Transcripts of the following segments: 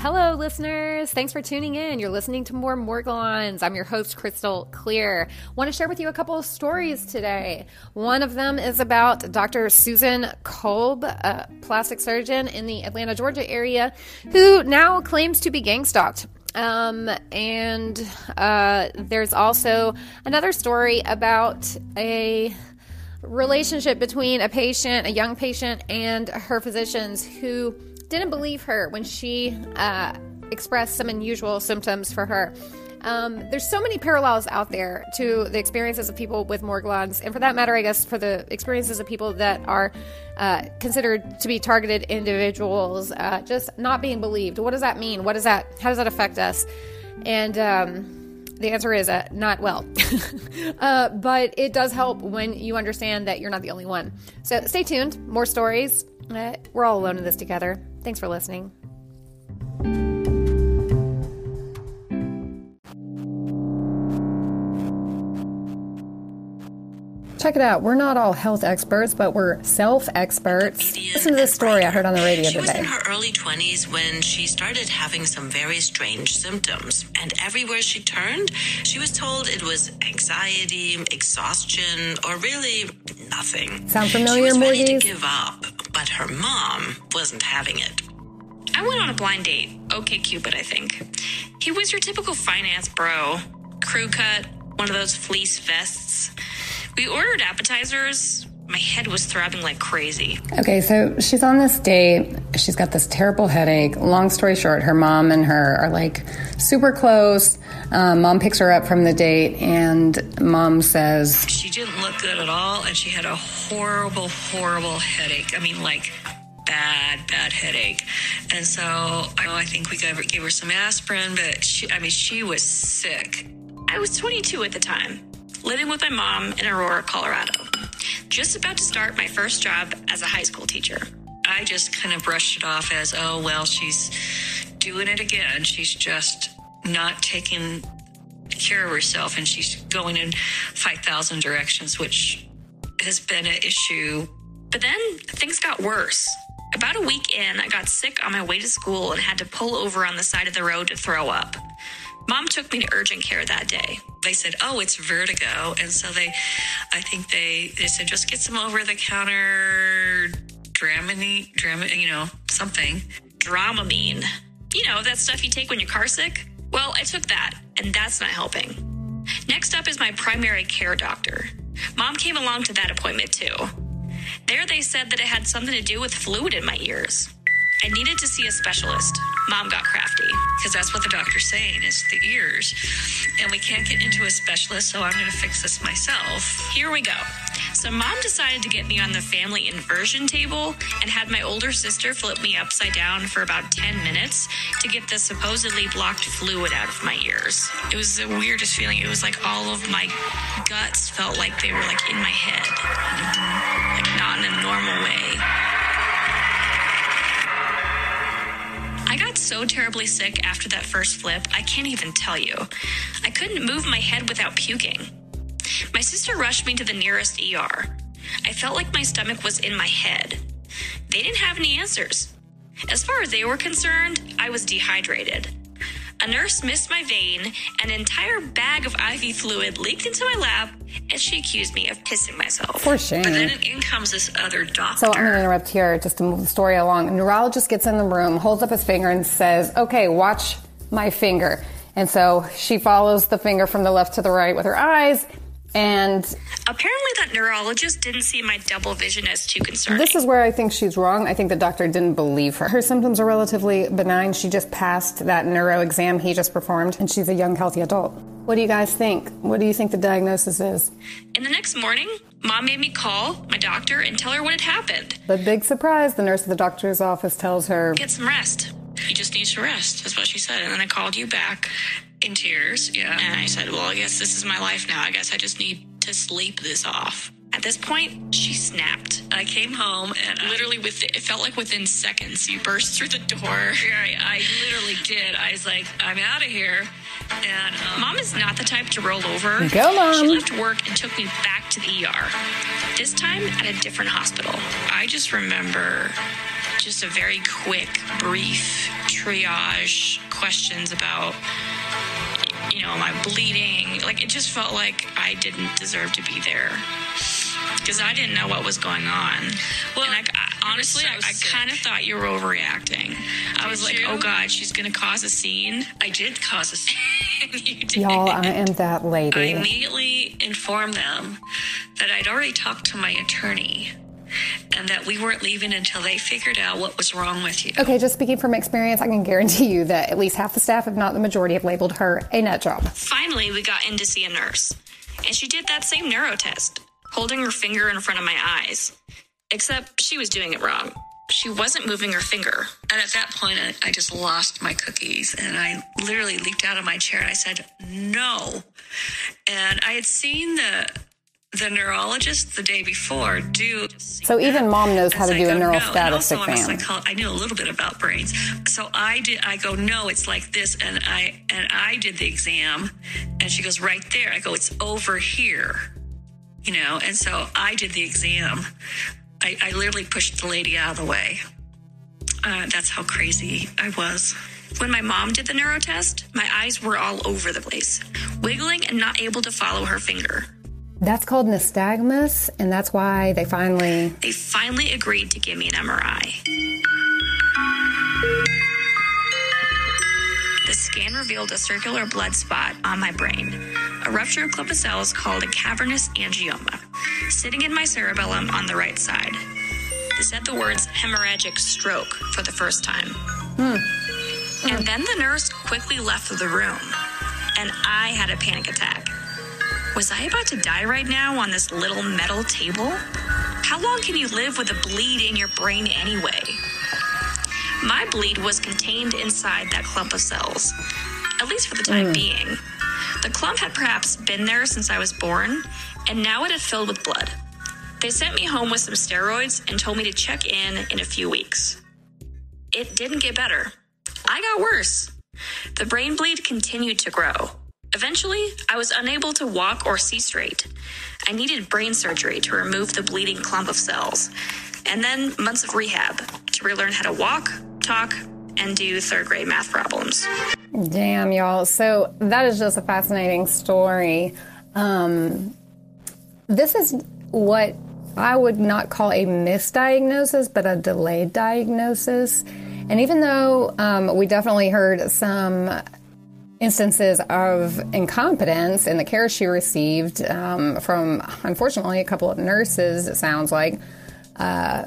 Hello, listeners. Thanks for tuning in. You're listening to more Morgellons. I'm your host, Crystal Clear. Want to share with you a couple of stories today. One of them is about Dr. Susan Kolb, a plastic surgeon in the Atlanta, Georgia area, who now claims to be gang stalked. Um, and uh, there's also another story about a relationship between a patient, a young patient, and her physicians who didn't believe her when she uh, expressed some unusual symptoms for her. Um, there's so many parallels out there to the experiences of people with Morgellons, and for that matter, I guess for the experiences of people that are uh, considered to be targeted individuals, uh, just not being believed. What does that mean? What does that? How does that affect us? And um, the answer is uh, not well. uh, but it does help when you understand that you're not the only one. So stay tuned. More stories. Uh, we're all alone in this together. Thanks for listening. Check it out. We're not all health experts, but we're self experts. Listen to this story I heard on the radio she today. was in her early 20s when she started having some very strange symptoms. And everywhere she turned, she was told it was anxiety, exhaustion, or really nothing. Sound She was ready to give up, but her mom wasn't having it. I went on a blind date. Okay, Cupid, I think. He was your typical finance bro. Crew cut, one of those fleece vests. We ordered appetizers. My head was throbbing like crazy. Okay, so she's on this date. She's got this terrible headache. Long story short, her mom and her are like super close. Um, mom picks her up from the date, and mom says, She didn't look good at all, and she had a horrible, horrible headache. I mean, like, bad, bad headache. And so I, think we gave her, gave her some aspirin, but she, I mean, she was sick. I was 22 at the time, living with my mom in Aurora, Colorado. Just about to start my first job as a high school teacher. I just kind of brushed it off as, oh, well, she's doing it again. She's just not taking care of herself and she's going in 5,000 directions, which has been an issue. But then things got worse. About a week in, I got sick on my way to school and had to pull over on the side of the road to throw up. Mom took me to urgent care that day. They said, oh, it's vertigo. And so they, I think they, they said, just get some over the counter Dramamine, Dram, you know, something. Dramamine. You know, that stuff you take when you're car sick? Well, I took that, and that's not helping. Next up is my primary care doctor. Mom came along to that appointment too. There they said that it had something to do with fluid in my ears. I needed to see a specialist. Mom got crafty. because that's what the doctor's saying is the ears and we can't get into a specialist so i'm going to fix this myself Here we go. So, mom decided to get me on the family inversion table and had my older sister flip me upside down for about 10 minutes to get the supposedly blocked fluid out of my ears. It was the weirdest feeling. It was like all of my guts felt like they were like in my head, like not in a normal way. So terribly sick after that first flip, I can't even tell you. I couldn't move my head without puking. My sister rushed me to the nearest ER. I felt like my stomach was in my head. They didn't have any answers. As far as they were concerned, I was dehydrated. A nurse missed my vein, an entire bag of IV fluid leaked into my lap, and she accused me of pissing myself. "For shame." but then in comes this other doctor So I'm going to interrupt here just to move the story along. A neurologist gets in the room, holds up his finger, and says, "Okay, watch my finger." And so she follows the finger from the left to the right with her eyes, and Apparently, that neurologist didn't see my double vision as too concerning. This is where I think she's wrong. I think the doctor didn't believe her. Her symptoms are relatively benign. She just passed that neuro exam he just performed, and she's a young, healthy adult. What do you guys think? What do you think the diagnosis is? And the next morning, mom made me call my doctor and tell her what had happened. The big surprise the nurse at the doctor's office tells her, Get some rest. you just need to rest that's what she said and then i called you back in tears yeah And I said, Well, I guess this is my life now. I guess I just need to sleep this off. At this point, she snapped. I came home and I, Literally, with it felt like within seconds, you burst through the door. I, I literally did. I was like, I'm out of here. And um, Mom is not the type to roll over. Go, Mom. She left work and took me back to the ER. This time at a different hospital. I just remember just a very quick, brief triage questions about, you know, my bleeding. Like, it just felt like I didn't deserve to be there because I didn't know what was going on. Well, and I, I, honestly, so I, I kind of thought you were overreacting. I was like, you? oh God, she's going to cause a scene. I did cause a scene. Y'all, I am that lady. I immediately informed them that I'd already talked to my attorney and that we weren't leaving until they figured out what was wrong with you. Okay, just speaking from experience, I can guarantee you that at least half the staff, if not the majority, have labeled her a nut job. Finally, we got in to see a nurse, and she did that same neuro test, holding her finger in front of my eyes. Except she was doing it wrong. She wasn't moving her finger. And at that point, I, I just lost my cookies and I literally leaped out of my chair and I said, no. And I had seen the the neurologist the day before do. So even mom knows how to do go, a neural no. status exam. I knew a little bit about brains, so I did. I go, no, it's like this, and I and I did the exam, and she goes right there. I go, it's over here, you know, and so I did the exam. I, I literally pushed the lady out of the way. Uh, that's how crazy I was. When my mom did the neuro test, my eyes were all over the place, wiggling and not able to follow her finger. That's called nystagmus, and that's why they finally they finally agreed to give me an MRI. The scan revealed a circular blood spot on my brain, a ruptured clump of cells called a cavernous angioma, sitting in my cerebellum on the right side. They said the words hemorrhagic stroke for the first time. Hmm. And then the nurse quickly left the room, and I had a panic attack. Was I about to die right now on this little metal table? How long can you live with a bleed in your brain anyway? My bleed was contained inside that clump of cells, at least for the time mm. being. The clump had perhaps been there since I was born, and now it had filled with blood. They sent me home with some steroids and told me to check in in a few weeks. It didn't get better. I got worse. The brain bleed continued to grow. Eventually, I was unable to walk or see straight. I needed brain surgery to remove the bleeding clump of cells, and then months of rehab to relearn how to walk, talk, and do third grade math problems. Damn, y'all. So that is just a fascinating story. Um, this is what I would not call a misdiagnosis, but a delayed diagnosis. And even though um, we definitely heard some instances of incompetence in the care she received um, from, unfortunately, a couple of nurses, it sounds like, uh,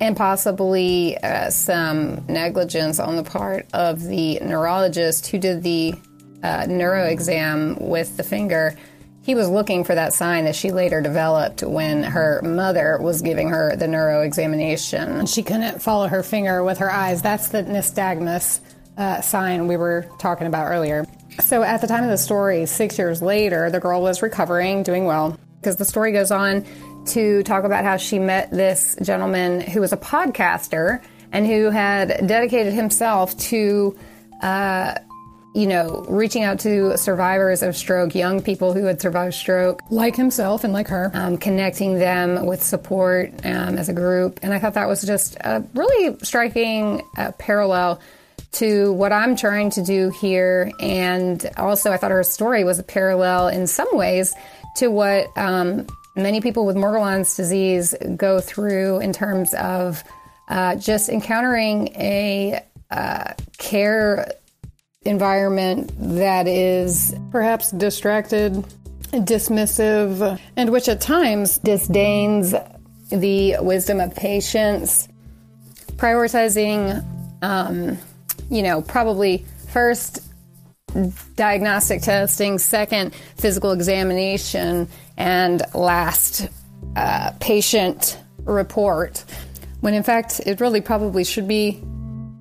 and possibly uh, some negligence on the part of the neurologist who did the uh, neuro exam with the finger. He was looking for that sign that she later developed when her mother was giving her the neuro examination. She couldn't follow her finger with her eyes. That's the nystagmus uh, sign we were talking about earlier. So at the time of the story, six years later, the girl was recovering, doing well, because the story goes on to talk about how she met this gentleman who was a podcaster and who had dedicated himself to, uh, you know, reaching out to survivors of stroke, young people who had survived stroke, like himself and like her, um, connecting them with support um, as a group. And I thought that was just a really striking uh, parallel to what I'm trying to do here. And also, I thought her story was a parallel in some ways to what um, many people with Morgellons disease go through in terms of uh, just encountering a uh, care environment that is perhaps distracted, dismissive, and which at times disdains the wisdom of patients, prioritizing um, you know, probably first diagnostic testing, second physical examination, and last uh, patient report. When in fact, it really probably should be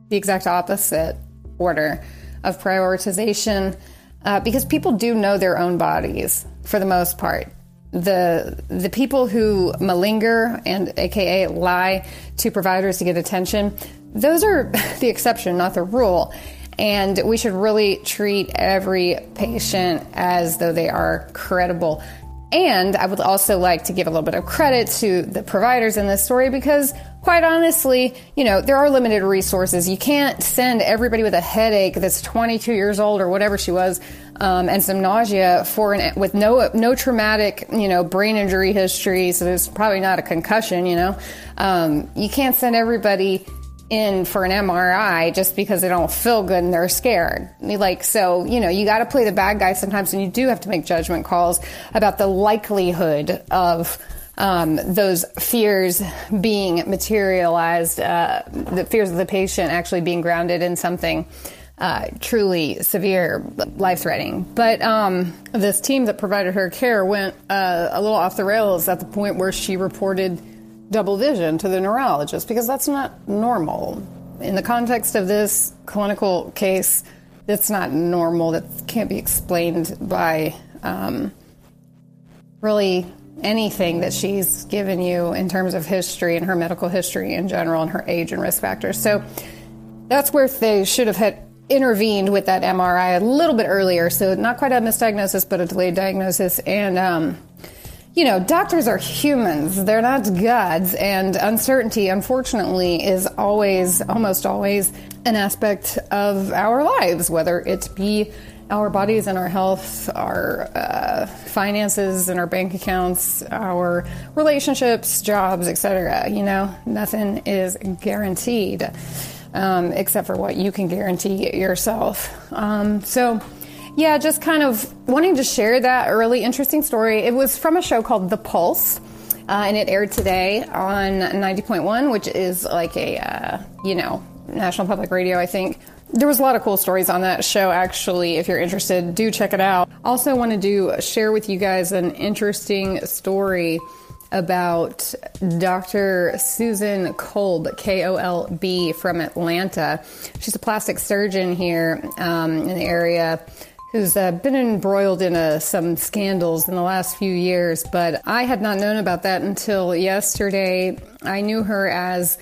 the exact opposite order of prioritization uh, because people do know their own bodies for the most part. The the people who malinger and aka lie to providers to get attention those are the exception, not the rule. And we should really treat every patient as though they are credible. And I would also like to give a little bit of credit to the providers in this story because, quite honestly, you know, there are limited resources. You can't send everybody with a headache that's 22 years old or whatever she was um, and some nausea for an, with no no traumatic, you know, brain injury history. So there's probably not a concussion. You know, um, you can't send everybody in for an MRI just because they don't feel good and they're scared. Like, so, you know, you got to play the bad guy sometimes and you do have to make judgment calls about the likelihood of um, those fears being materialized, uh, the fears of the patient actually being grounded in something. Uh, truly severe, life threatening. But um, this team that provided her care went uh, a little off the rails at the point where she reported double vision to the neurologist because that's not normal. In the context of this clinical case, that's not normal. That can't be explained by um, really anything that she's given you in terms of history and her medical history in general and her age and risk factors. So that's where they should have had intervened with that MRI a little bit earlier. So not quite a misdiagnosis, but a delayed diagnosis. And um, you know, doctors are humans, they're not gods, and uncertainty, unfortunately, is always, almost always, an aspect of our lives, whether it be our bodies and our health, our uh, finances and our bank accounts, our relationships, jobs, etc. You know, nothing is guaranteed um, except for what you can guarantee yourself. Um, so, yeah, just kind of wanting to share that really interesting story. It was from a show called The Pulse. Uh, and it aired today on 90.1, which is like a, uh, you know, National Public Radio, I think. There was a lot of cool stories on that show, actually. If you're interested, do check it out. Also, wanted to share with you guys an interesting story about Dr. Susan Kolb, K O L B, from Atlanta. She's a plastic surgeon here um, in the area who's uh, been embroiled in uh, some scandals in the last few years, but I had not known about that until yesterday. I knew her as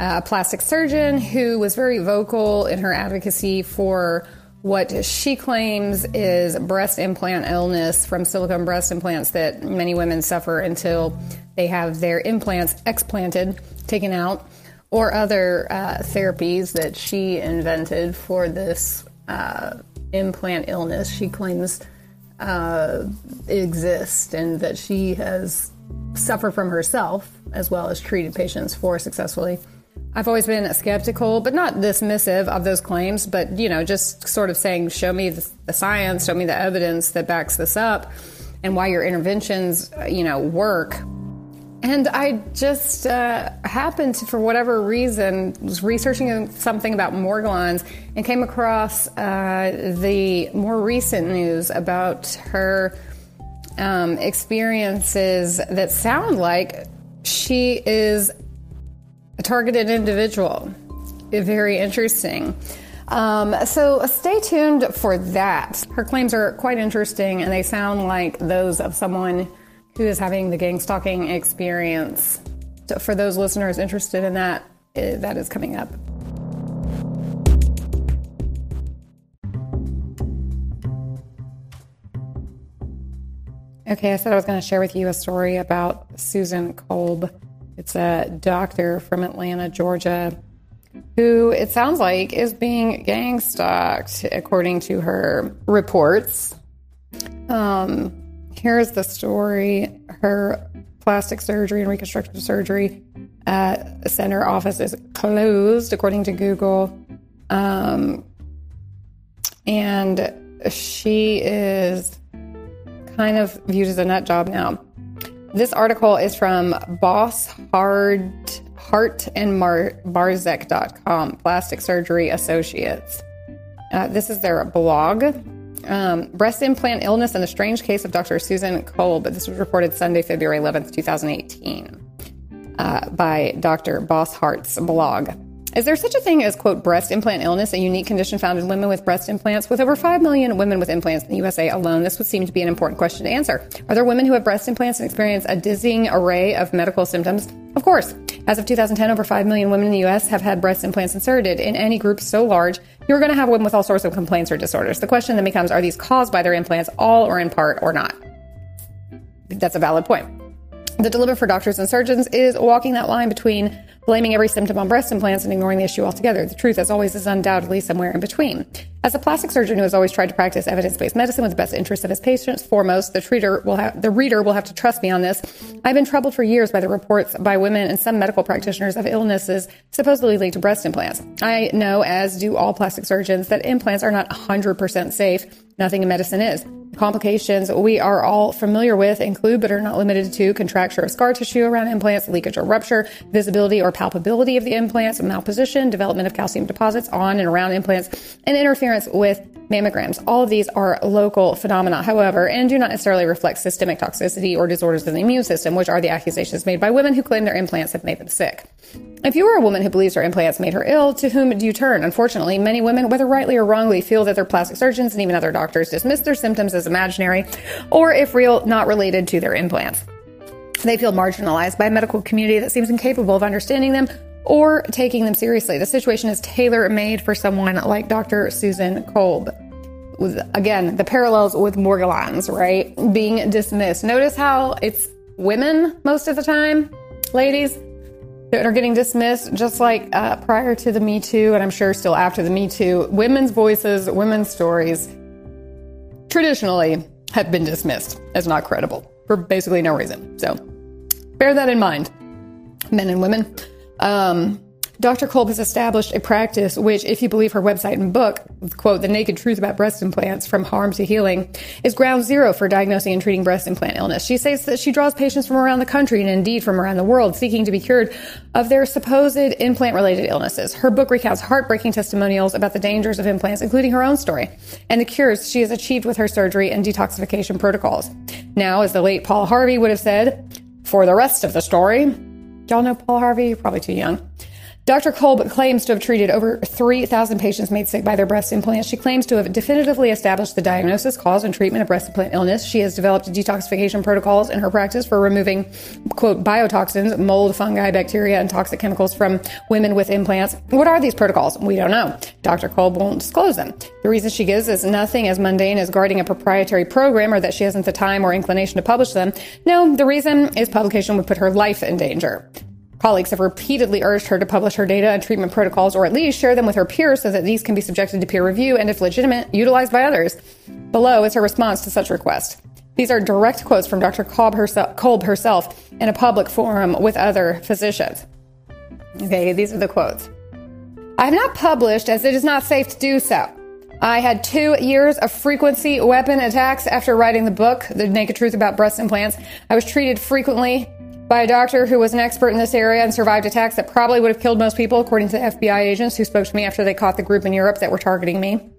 a plastic surgeon who was very vocal in her advocacy for what she claims is breast implant illness from silicone breast implants that many women suffer until they have their implants explanted, taken out, or other uh, therapies that she invented for this uh, implant illness she claims uh, exist and that she has suffered from herself as well as treated patients for successfully. I've always been skeptical, but not dismissive of those claims, but you know, just sort of saying, show me the, the science, show me the evidence that backs this up, and why your interventions, you know, work. And I just uh, happened to, for whatever reason, was researching something about Morgellons and came across uh, the more recent news about her um, experiences that sound like she is a targeted individual. Very interesting. Um, so stay tuned for that. Her claims are quite interesting and they sound like those of someone who is having the gang stalking experience. So for those listeners interested in that, eh, that is coming up. Okay, I said I was going to share with you a story about Susan Kolb. It's a doctor from Atlanta, Georgia, who it sounds like is being gang stalked, according to her reports. Um, here's the story her plastic surgery and reconstructive surgery center office is closed, according to Google. Um, and she is kind of viewed as a nut job now. This article is from Boss Hard Heart and Mar- Barzek.com, Plastic Surgery Associates. Uh, this is their blog. Um, breast implant illness and the strange case of Dr. Susan Kolb, but This was reported Sunday, February 11th, 2018, uh, by Dr. Bosshart's blog. Is there such a thing as, quote, breast implant illness, a unique condition found in women with breast implants? With over 5 million women with implants in the USA alone, this would seem to be an important question to answer. Are there women who have breast implants and experience a dizzying array of medical symptoms? Of course. As of 2010, over 5 million women in the US have had breast implants inserted. In any group so large, you're going to have women with all sorts of complaints or disorders. The question then becomes are these caused by their implants, all or in part, or not? That's a valid point. The dilemma for doctors and surgeons is walking that line between blaming every symptom on breast implants and ignoring the issue altogether. The truth, as always, is undoubtedly somewhere in between. As a plastic surgeon who has always tried to practice evidence-based medicine with the best interests of his patients foremost, the treater will have, the reader will have to trust me on this. I've been troubled for years by the reports by women and some medical practitioners of illnesses supposedly linked to breast implants. I know, as do all plastic surgeons, that implants are not 100% safe. Nothing in medicine is. Complications we are all familiar with include, but are not limited to, contracture of scar tissue around implants, leakage or rupture, visibility or palpability of the implants, malposition, development of calcium deposits on and around implants, and interference with mammograms. All of these are local phenomena, however, and do not necessarily reflect systemic toxicity or disorders of the immune system, which are the accusations made by women who claim their implants have made them sick. If you are a woman who believes her implants made her ill, to whom do you turn? Unfortunately, many women, whether rightly or wrongly, feel that their plastic surgeons and even other doctors dismiss their symptoms as imaginary or, if real, not related to their implants. They feel marginalized by a medical community that seems incapable of understanding them or taking them seriously. The situation is tailor made for someone like Dr. Susan Kolb. Again, the parallels with Morgellons, right? Being dismissed. Notice how it's women most of the time, ladies, that are getting dismissed, just like uh, prior to the Me Too, and I'm sure still after the Me Too. Women's voices, women's stories traditionally have been dismissed as not credible for basically no reason. So bear that in mind, men and women. Um, Dr. Kolb has established a practice which, if you believe her website and book, quote, The Naked Truth About Breast Implants From Harm to Healing, is ground zero for diagnosing and treating breast implant illness. She says that she draws patients from around the country and indeed from around the world seeking to be cured of their supposed implant related illnesses. Her book recounts heartbreaking testimonials about the dangers of implants, including her own story, and the cures she has achieved with her surgery and detoxification protocols. Now, as the late Paul Harvey would have said, for the rest of the story, y'all know Paul Harvey? You're probably too young. Dr. Kolb claims to have treated over 3,000 patients made sick by their breast implants. She claims to have definitively established the diagnosis, cause, and treatment of breast implant illness. She has developed detoxification protocols in her practice for removing, quote, biotoxins, mold, fungi, bacteria, and toxic chemicals from women with implants. What are these protocols? We don't know. Dr. Kolb won't disclose them. The reason she gives is nothing as mundane as guarding a proprietary program or that she hasn't the time or inclination to publish them. No, the reason is publication would put her life in danger. Colleagues have repeatedly urged her to publish her data and treatment protocols or at least share them with her peers so that these can be subjected to peer review and, if legitimate, utilized by others. Below is her response to such request. These are direct quotes from Dr. Kolb herself, herself in a public forum with other physicians. Okay, these are the quotes. I have not published as it is not safe to do so. I had two years of frequency weapon attacks after writing the book, The Naked Truth About Breast Implants. I was treated frequently by a doctor who was an expert in this area and survived attacks that probably would have killed most people, according to FBI agents who spoke to me after they caught the group in Europe that were targeting me.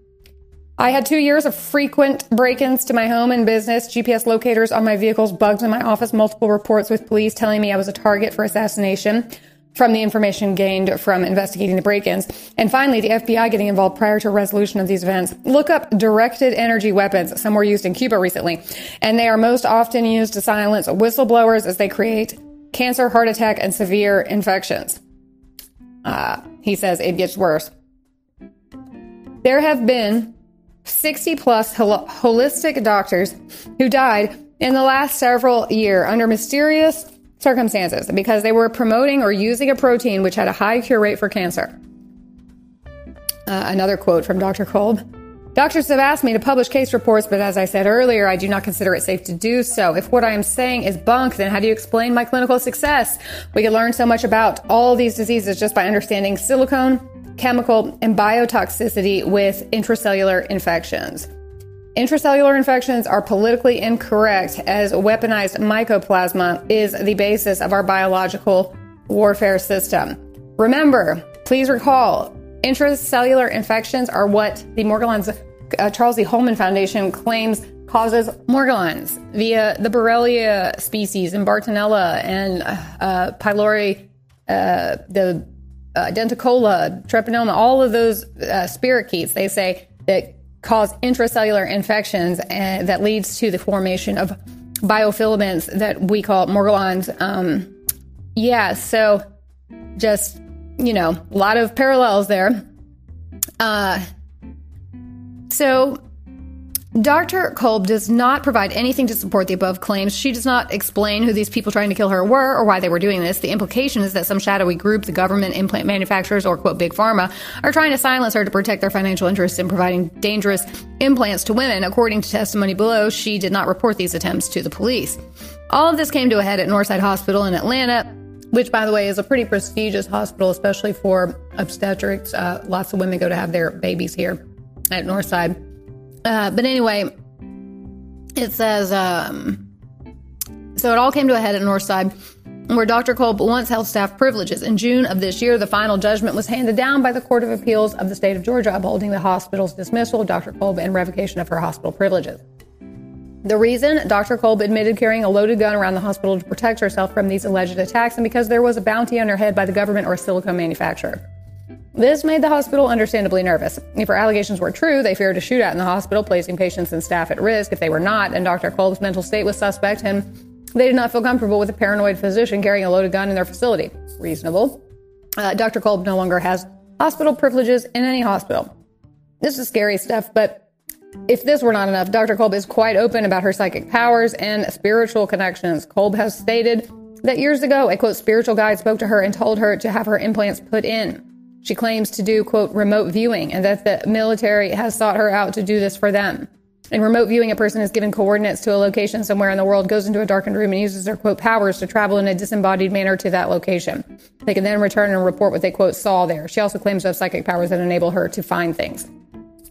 I had two years of frequent break ins to my home and business, GPS locators on my vehicles, bugs in my office, multiple reports with police telling me I was a target for assassination from the information gained from investigating the break ins. And finally, the FBI getting involved prior to resolution of these events. Look up directed energy weapons. Some were used in Cuba recently, and they are most often used to silence whistleblowers as they create cancer, heart attack, and severe infections. Uh, he says it gets worse. There have been 60 plus hol- holistic doctors who died in the last several year under mysterious circumstances because they were promoting or using a protein which had a high cure rate for cancer. Uh, another quote from Dr. Kolb. Doctors have asked me to publish case reports, but as I said earlier, I do not consider it safe to do so. If what I am saying is bunk, then how do you explain my clinical success? We can learn so much about all these diseases just by understanding silicone, chemical, and biotoxicity with intracellular infections. Intracellular infections are politically incorrect as weaponized mycoplasma is the basis of our biological warfare system. Remember, please recall, intracellular infections are what the Morgellons uh, Charles E. Holman Foundation claims causes Morgellons via the Borrelia species and Bartonella and uh, pylori, uh, the uh, denticola, treponema, all of those uh, spirochetes. They say that cause intracellular infections and that leads to the formation of biofilaments that we call Morgellons. Um, yeah, so just, you know, a lot of parallels there. Uh, so Dr. Kolb does not provide anything to support the above claims. She does not explain who these people trying to kill her were or why they were doing this. The implication is that some shadowy group, the government, implant manufacturers, or quote, big pharma, are trying to silence her to protect their financial interests in providing dangerous implants to women. According to testimony below, she did not report these attempts to the police. All of this came to a head at Northside Hospital in Atlanta, which, by the way, is a pretty prestigious hospital, especially for obstetrics. Uh, lots of women go to have their babies here at Northside. Uh, but anyway, it says, um, so it all came to a head at Northside, where Dr. Kolb once held staff privileges. In June of this year, the final judgment was handed down by the Court of Appeals of the state of Georgia, upholding the hospital's dismissal of Dr. Kolb and revocation of her hospital privileges. The reason Dr. Kolb admitted carrying a loaded gun around the hospital to protect herself from these alleged attacks and because there was a bounty on her head by the government or a silicone manufacturer. This made the hospital understandably nervous. If her allegations were true, they feared a shootout in the hospital, placing patients and staff at risk. If they were not, and Dr. Kolb's mental state was suspect, and they did not feel comfortable with a paranoid physician carrying a loaded gun in their facility. Reasonable. Uh, Dr. Kolb no longer has hospital privileges in any hospital. This is scary stuff, but if this were not enough, Dr. Kolb is quite open about her psychic powers and spiritual connections. Kolb has stated that years ago, a quote, spiritual guide spoke to her and told her to have her implants put in. She claims to do, quote, remote viewing and that the military has sought her out to do this for them. In remote viewing, a person is given coordinates to a location somewhere in the world, goes into a darkened room, and uses their, quote, powers to travel in a disembodied manner to that location. They can then return and report what they, quote, saw there. She also claims to have psychic powers that enable her to find things.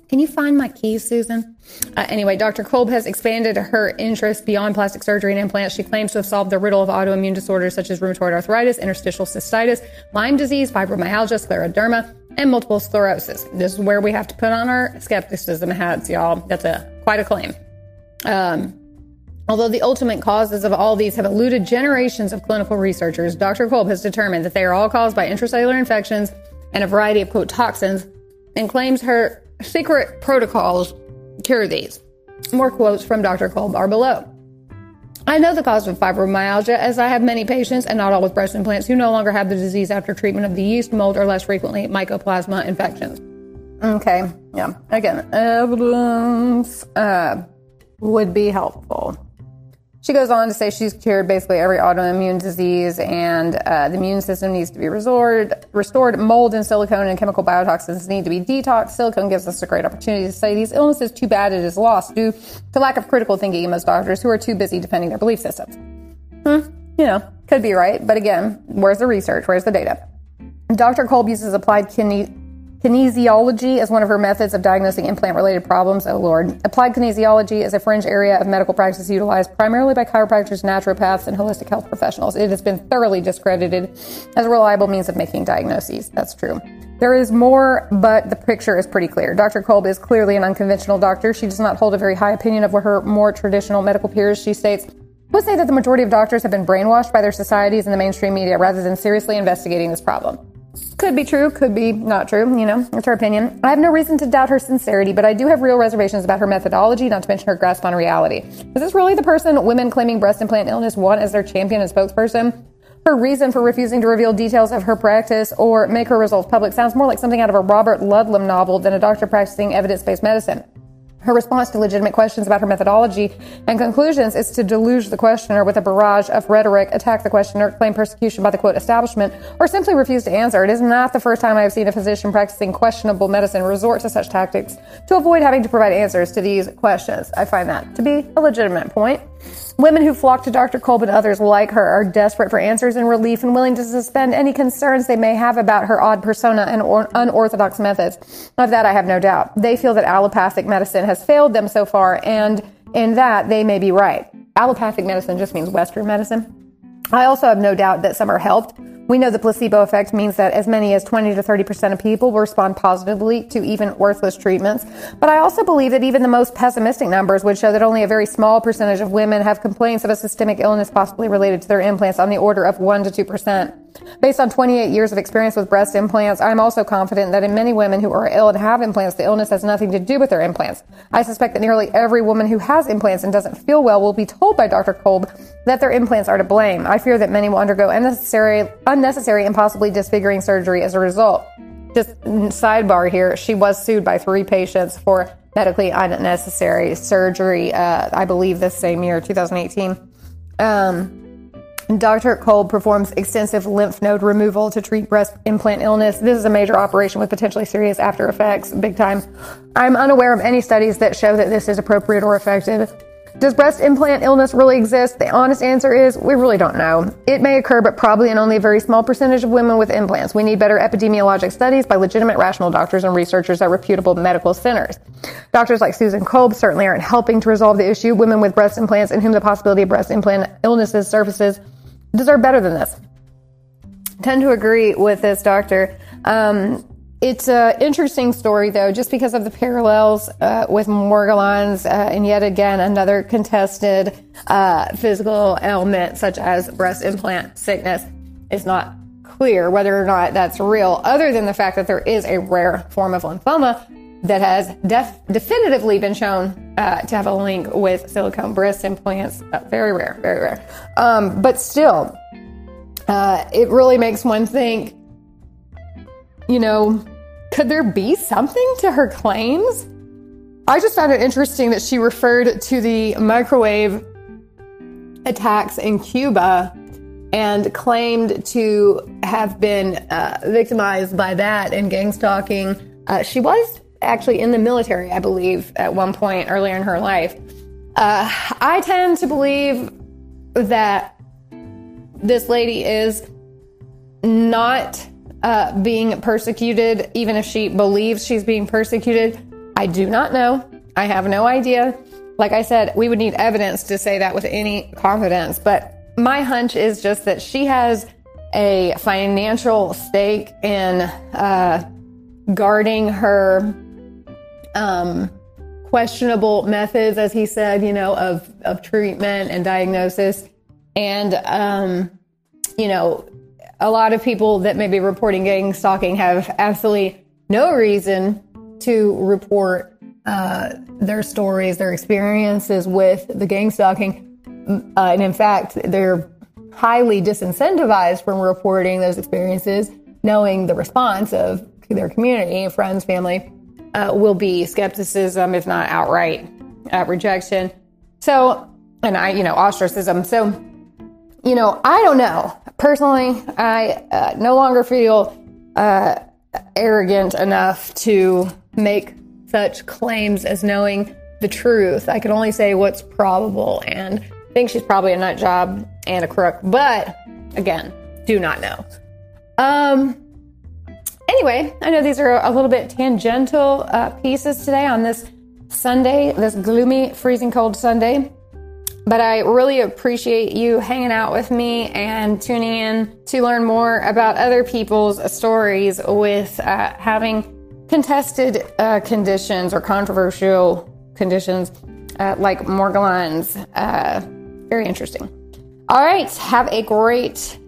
Can you find my keys, Susan? Uh, anyway, Dr. Kolb has expanded her interest beyond plastic surgery and implants. She claims to have solved the riddle of autoimmune disorders such as rheumatoid arthritis, interstitial cystitis, Lyme disease, fibromyalgia, scleroderma, and multiple sclerosis. This is where we have to put on our skepticism hats, y'all. That's a quite a claim. Um, Although the ultimate causes of all these have eluded generations of clinical researchers, Dr. Kolb has determined that they are all caused by intracellular infections and a variety of quote toxins and claims her secret protocols cure these. More quotes from Dr. Kolb are below. I know the cause of fibromyalgia as I have many patients, and not all with breast implants, who no longer have the disease after treatment of the yeast, mold, or less frequently mycoplasma infections. Okay, yeah. Again, evidence uh, would be helpful. She goes on to say she's cured basically every autoimmune disease and uh, the immune system needs to be restored. Restored mold and silicone and chemical biotoxins need to be detoxed. Silicone gives us a great opportunity to say these illnesses too bad it is lost due to lack of critical thinking in most doctors who are too busy defending their belief systems. Hmm, you know, could be right, but again, where's the research? Where's the data? Dr. Kolb uses applied kidney Kinesiology is one of her methods of diagnosing implant related problems. Oh, Lord. Applied kinesiology is a fringe area of medical practice utilized primarily by chiropractors, naturopaths, and holistic health professionals. It has been thoroughly discredited as a reliable means of making diagnoses. That's true. There is more, but the picture is pretty clear. Dr. Kolb is clearly an unconventional doctor. She does not hold a very high opinion of her more traditional medical peers. She states, would say that the majority of doctors have been brainwashed by their societies and the mainstream media rather than seriously investigating this problem. Could be true, could be not true, you know, it's her opinion. I have no reason to doubt her sincerity, but I do have real reservations about her methodology, not to mention her grasp on reality. Is this really the person women claiming breast implant illness want as their champion and spokesperson? Her reason for refusing to reveal details of her practice or make her results public sounds more like something out of a Robert Ludlum novel than a doctor practicing evidence based medicine. Her response to legitimate questions about her methodology and conclusions is to deluge the questioner with a barrage of rhetoric, attack the questioner, claim persecution by the quote establishment, or simply refuse to answer. It is not the first time I have seen a physician practicing questionable medicine resort to such tactics to avoid having to provide answers to these questions. I find that to be a legitimate point. Women who flock to Dr. Kolb and others like her are desperate for answers and relief and willing to suspend any concerns they may have about her odd persona and or- unorthodox methods. Of that, I have no doubt. They feel that allopathic medicine has failed them so far, and in that, they may be right. Allopathic medicine just means Western medicine. I also have no doubt that some are helped we know the placebo effect means that as many as 20 to 30% of people will respond positively to even worthless treatments. But I also believe that even the most pessimistic numbers would show that only a very small percentage of women have complaints of a systemic illness possibly related to their implants on the order of 1 to 2%. Based on 28 years of experience with breast implants, I'm also confident that in many women who are ill and have implants, the illness has nothing to do with their implants. I suspect that nearly every woman who has implants and doesn't feel well will be told by Dr. Kolb that their implants are to blame. I fear that many will undergo unnecessary, unnecessary and possibly disfiguring surgery as a result. Just sidebar here, she was sued by three patients for medically unnecessary surgery, uh, I believe this same year, 2018. Um, Dr. Kolb performs extensive lymph node removal to treat breast implant illness. This is a major operation with potentially serious after effects, big time. I'm unaware of any studies that show that this is appropriate or effective. Does breast implant illness really exist? The honest answer is we really don't know. It may occur, but probably in only a very small percentage of women with implants. We need better epidemiologic studies by legitimate, rational doctors and researchers at reputable medical centers. Doctors like Susan Kolb certainly aren't helping to resolve the issue. Women with breast implants in whom the possibility of breast implant illnesses surfaces deserve better than this. I tend to agree with this doctor. Um, it's an interesting story, though, just because of the parallels uh, with Morgellons uh, and yet again another contested uh, physical ailment such as breast implant sickness. It's not clear whether or not that's real, other than the fact that there is a rare form of lymphoma that has def- definitively been shown uh, to have a link with silicone breast implants. Uh, very rare, very rare. Um, but still, uh, it really makes one think you know, could there be something to her claims? I just found it interesting that she referred to the microwave attacks in Cuba and claimed to have been uh, victimized by that and gang stalking. Uh, she was actually in the military, I believe, at one point earlier in her life. Uh, I tend to believe that this lady is not uh, being persecuted, even if she believes she's being persecuted. I do not know. I have no idea. Like I said, we would need evidence to say that with any confidence. But my hunch is just that she has a financial stake in uh, guarding her um, questionable methods, as he said, you know, of, of treatment and diagnosis. And, um, you know, a lot of people that may be reporting gang stalking have absolutely no reason to report uh, their stories, their experiences with the gang stalking. Uh, and in fact, they're highly disincentivized from reporting those experiences, knowing the response of their community, friends, family, uh, will be skepticism, if not outright uh, rejection. So, and I, you know, ostracism. So, you know, I don't know. Personally, I uh, no longer feel uh, arrogant enough to make such claims as knowing the truth. I can only say what's probable and think she's probably a nut job and a crook. But again, do not know. Um, anyway, I know these are a little bit tangential uh, pieces today on this Sunday, this gloomy, freezing cold Sunday. But I really appreciate you hanging out with me and tuning in to learn more about other people's stories with uh, having contested uh, conditions or controversial conditions uh, like Morgellons. Uh, very interesting. All right. Have a great,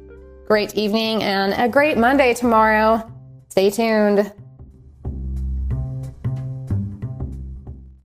great evening and a great Monday tomorrow. Stay tuned.